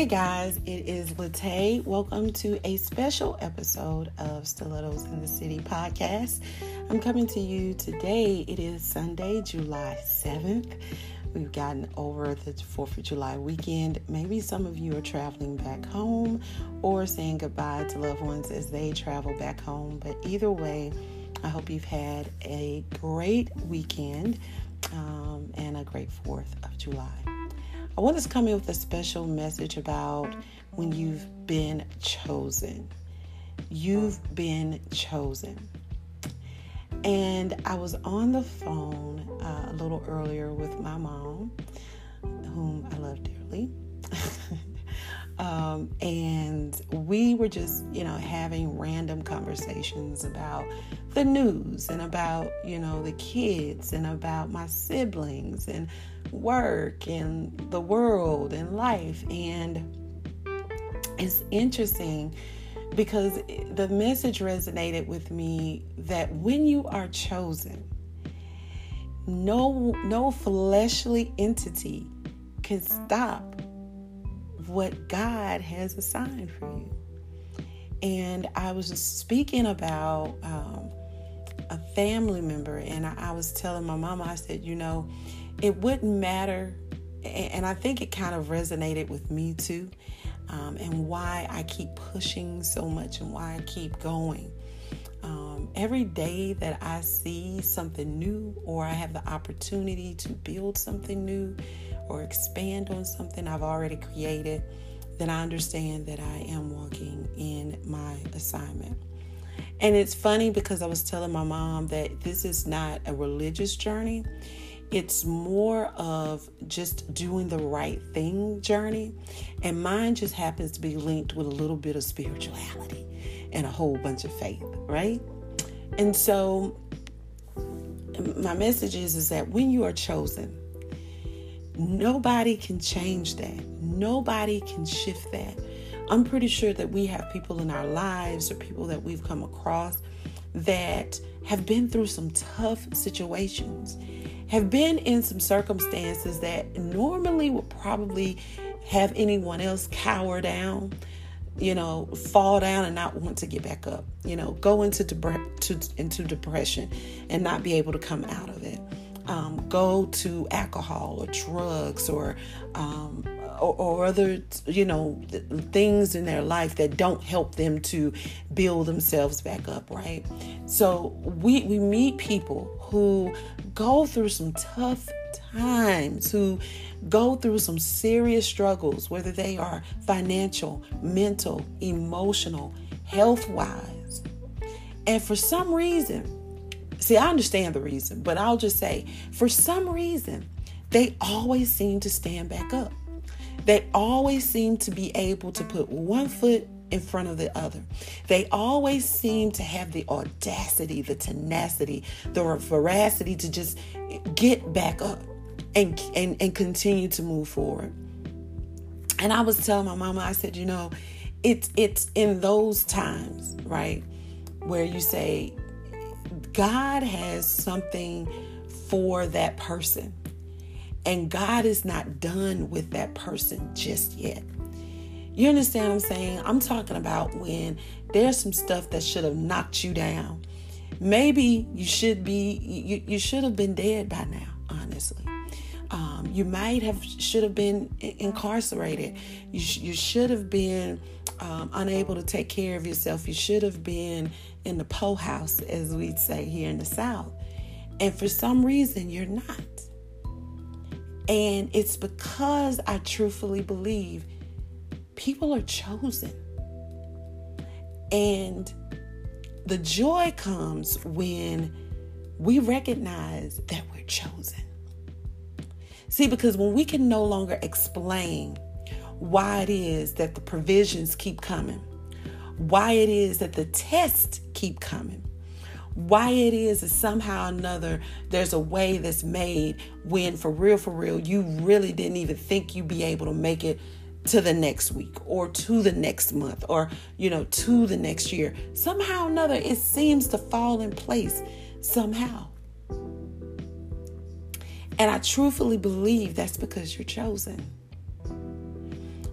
Hey guys, it is Latay. Welcome to a special episode of Stilettos in the City podcast. I'm coming to you today. It is Sunday, July 7th. We've gotten over the 4th of July weekend. Maybe some of you are traveling back home or saying goodbye to loved ones as they travel back home. But either way, I hope you've had a great weekend um, and a great 4th of July. I want to come in with a special message about when you've been chosen. You've been chosen. And I was on the phone uh, a little earlier with my mom, whom I love dearly. um, and we were just, you know, having random conversations about the news and about, you know, the kids and about my siblings and work and the world and life. And it's interesting because the message resonated with me that when you are chosen, no no fleshly entity can stop what God has assigned for you. And I was just speaking about um, a family member, and I, I was telling my mama, I said, you know, it wouldn't matter. And I think it kind of resonated with me too, um, and why I keep pushing so much and why I keep going. Um, every day that I see something new or I have the opportunity to build something new or expand on something I've already created, then I understand that I am walking in my assignment. And it's funny because I was telling my mom that this is not a religious journey. It's more of just doing the right thing journey. And mine just happens to be linked with a little bit of spirituality and a whole bunch of faith, right? And so my message is, is that when you are chosen, nobody can change that. Nobody can shift that. I'm pretty sure that we have people in our lives or people that we've come across that have been through some tough situations have been in some circumstances that normally would probably have anyone else cower down, you know, fall down and not want to get back up, you know, go into, to, into depression and not be able to come out of it. Um, go to alcohol or drugs or, um, or, or other, you know, things in their life that don't help them to build themselves back up, right? So we we meet people who go through some tough times, who go through some serious struggles, whether they are financial, mental, emotional, health wise. And for some reason, see, I understand the reason, but I'll just say, for some reason, they always seem to stand back up. They always seem to be able to put one foot in front of the other. They always seem to have the audacity, the tenacity, the veracity to just get back up and, and, and continue to move forward. And I was telling my mama, I said, you know, it's it's in those times, right, where you say, God has something for that person. And God is not done with that person just yet. You understand what I'm saying? I'm talking about when there's some stuff that should have knocked you down. Maybe you should be you, you should have been dead by now, honestly. Um, you might have should have been incarcerated. You, sh- you should have been um, unable to take care of yourself. You should have been in the po house, as we'd say here in the South. And for some reason, you're not. And it's because I truthfully believe people are chosen. And the joy comes when we recognize that we're chosen. See, because when we can no longer explain why it is that the provisions keep coming, why it is that the tests keep coming, why it is that somehow or another there's a way that's made when for real for real you really didn't even think you'd be able to make it to the next week or to the next month or you know to the next year. Somehow or another it seems to fall in place somehow. And i truthfully believe that's because you're chosen.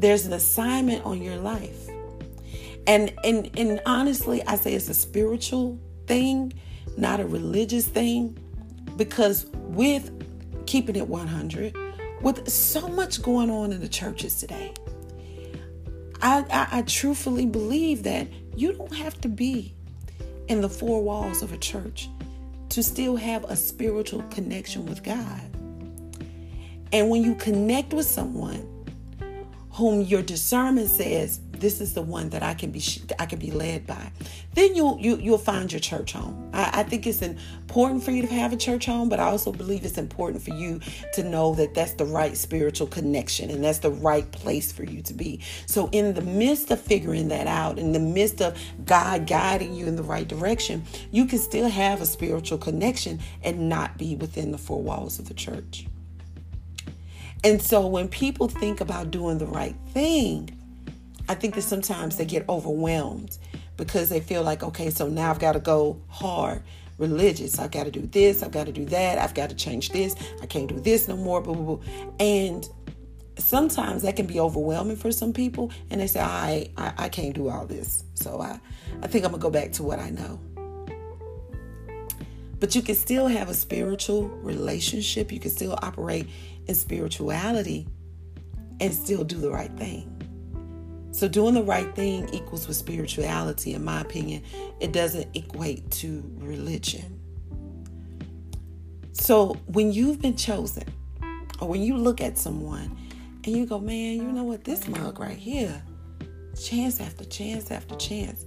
There's an assignment on your life. And and and honestly, I say it's a spiritual thing, not a religious thing, because with keeping it 100, with so much going on in the churches today, I, I, I truthfully believe that you don't have to be in the four walls of a church to still have a spiritual connection with God. And when you connect with someone whom your discernment says this is the one that I can be I can be led by. Then you'll you, you'll find your church home. I, I think it's important for you to have a church home, but I also believe it's important for you to know that that's the right spiritual connection and that's the right place for you to be. So in the midst of figuring that out, in the midst of God guiding you in the right direction, you can still have a spiritual connection and not be within the four walls of the church. And so when people think about doing the right thing, I think that sometimes they get overwhelmed because they feel like, okay, so now I've got to go hard religious. I've got to do this, I've got to do that, I've got to change this, I can't do this no more, blah, blah, blah. And sometimes that can be overwhelming for some people, and they say, I, I, I can't do all this. So I, I think I'm going to go back to what I know. But you can still have a spiritual relationship, you can still operate in spirituality and still do the right thing. So, doing the right thing equals with spirituality, in my opinion. It doesn't equate to religion. So, when you've been chosen, or when you look at someone and you go, man, you know what, this mug right here, chance after chance after chance,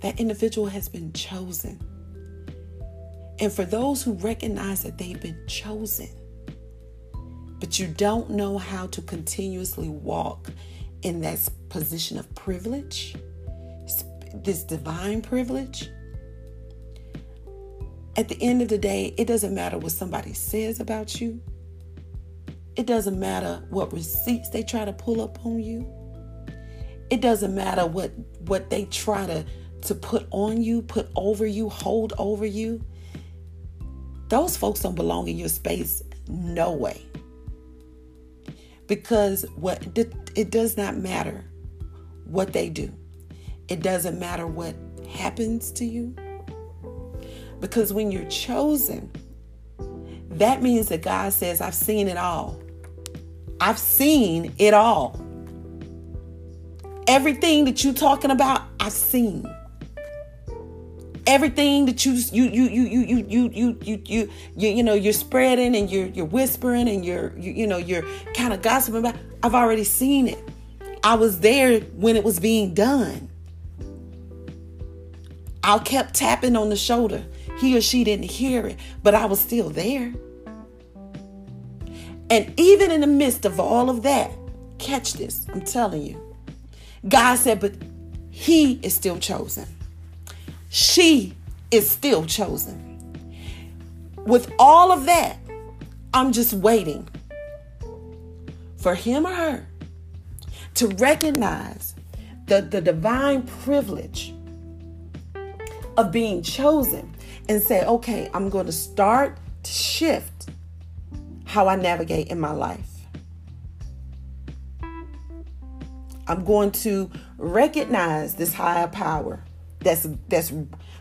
that individual has been chosen. And for those who recognize that they've been chosen, but you don't know how to continuously walk in that position of privilege, this divine privilege, at the end of the day, it doesn't matter what somebody says about you. It doesn't matter what receipts they try to pull up on you. It doesn't matter what what they try to to put on you, put over you, hold over you. Those folks don't belong in your space no way because what it does not matter what they do. It doesn't matter what happens to you. Because when you're chosen, that means that God says, I've seen it all. I've seen it all. Everything that you're talking about, I've seen everything that you you you you you you you you you you you, you know you're spreading and you're you're whispering and you're you, you know you're kind of gossiping about I've already seen it. I was there when it was being done. I kept tapping on the shoulder. He or she didn't hear it, but I was still there. And even in the midst of all of that, catch this, I'm telling you. God said, but he is still chosen she is still chosen. With all of that, I'm just waiting for him or her to recognize the, the divine privilege of being chosen and say, okay, I'm going to start to shift how I navigate in my life. I'm going to recognize this higher power that's that's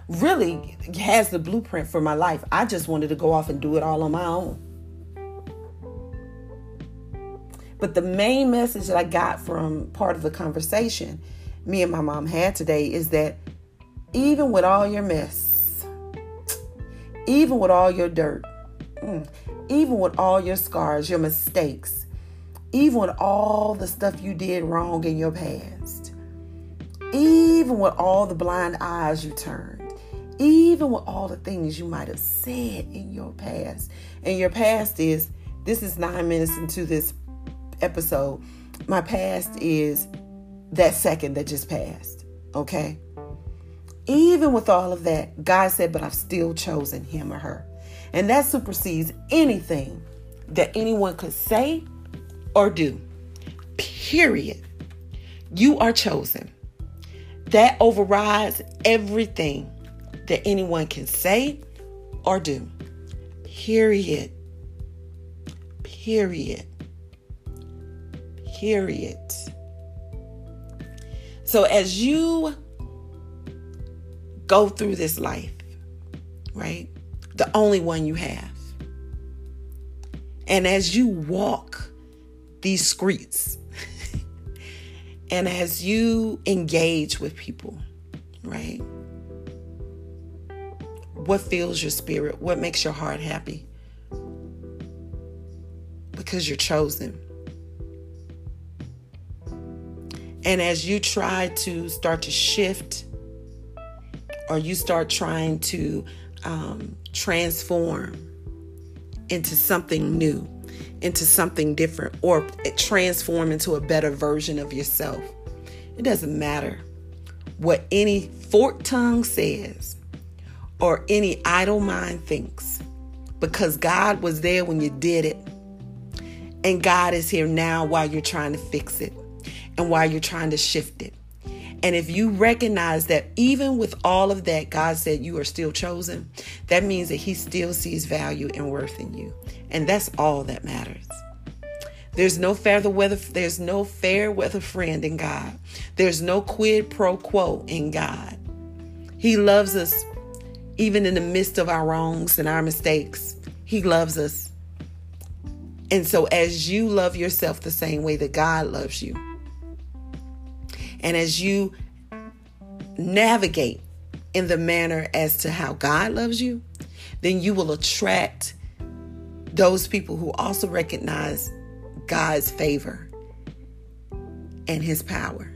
really has the blueprint for my life. I just wanted to go off and do it all on my own. But the main message that I got from part of the conversation me and my mom had today is that even with all your mess, even with all your dirt, mm, even with all your scars, your mistakes, even with all the stuff you did wrong in your past, even with all the blind eyes you turned, even with all the things you might have said in your past. And your past is this is nine minutes into this episode. My past is that second that just passed. Okay? Even with all of that, God said, but I've still chosen him or her. And that supersedes anything that anyone could say or do. Period. You are chosen. That overrides everything that anyone can say or do. Period. Period. Period. So as you go through this life, right? The only one you have. And as you walk these streets, and as you engage with people, right? What fills your spirit? What makes your heart happy? Because you're chosen. And as you try to start to shift, or you start trying to um, transform into something new, into something different, or transform into a better version of yourself, it doesn't matter what any forked tongue says or any idle mind thinks, because God was there when you did it. And God is here now while you're trying to fix it and while you're trying to shift it. And if you recognize that even with all of that, God said you are still chosen, that means that He still sees value and worth in you. And that's all that matters. There's no fair weather, there's no fair weather friend in God. There's no quid pro quo in God. He loves us even in the midst of our wrongs and our mistakes. He loves us. And so as you love yourself the same way that God loves you, and as you navigate in the manner as to how God loves you, then you will attract those people who also recognize God's favor and his power,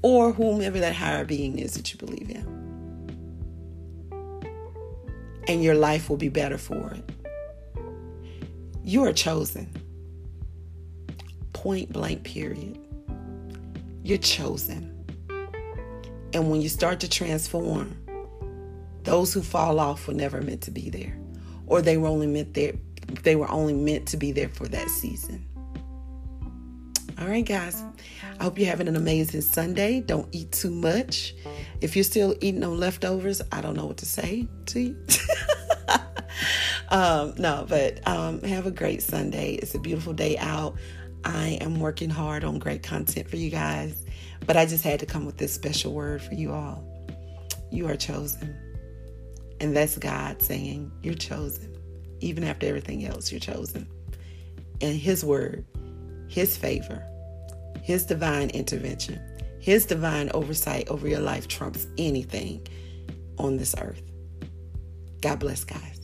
or whomever that higher being is that you believe in. And your life will be better for it. You are chosen. Point blank, period. You're chosen. And when you start to transform, those who fall off were never meant to be there. Or they were only meant there they were only meant to be there for that season. All right, guys. I hope you're having an amazing Sunday. Don't eat too much. If you're still eating on leftovers, I don't know what to say to you. um, no, but um, have a great Sunday. It's a beautiful day out. I am working hard on great content for you guys, but I just had to come with this special word for you all. You are chosen. And that's God saying, You're chosen. Even after everything else, you're chosen. And His word, His favor, His divine intervention, His divine oversight over your life trumps anything on this earth. God bless, guys.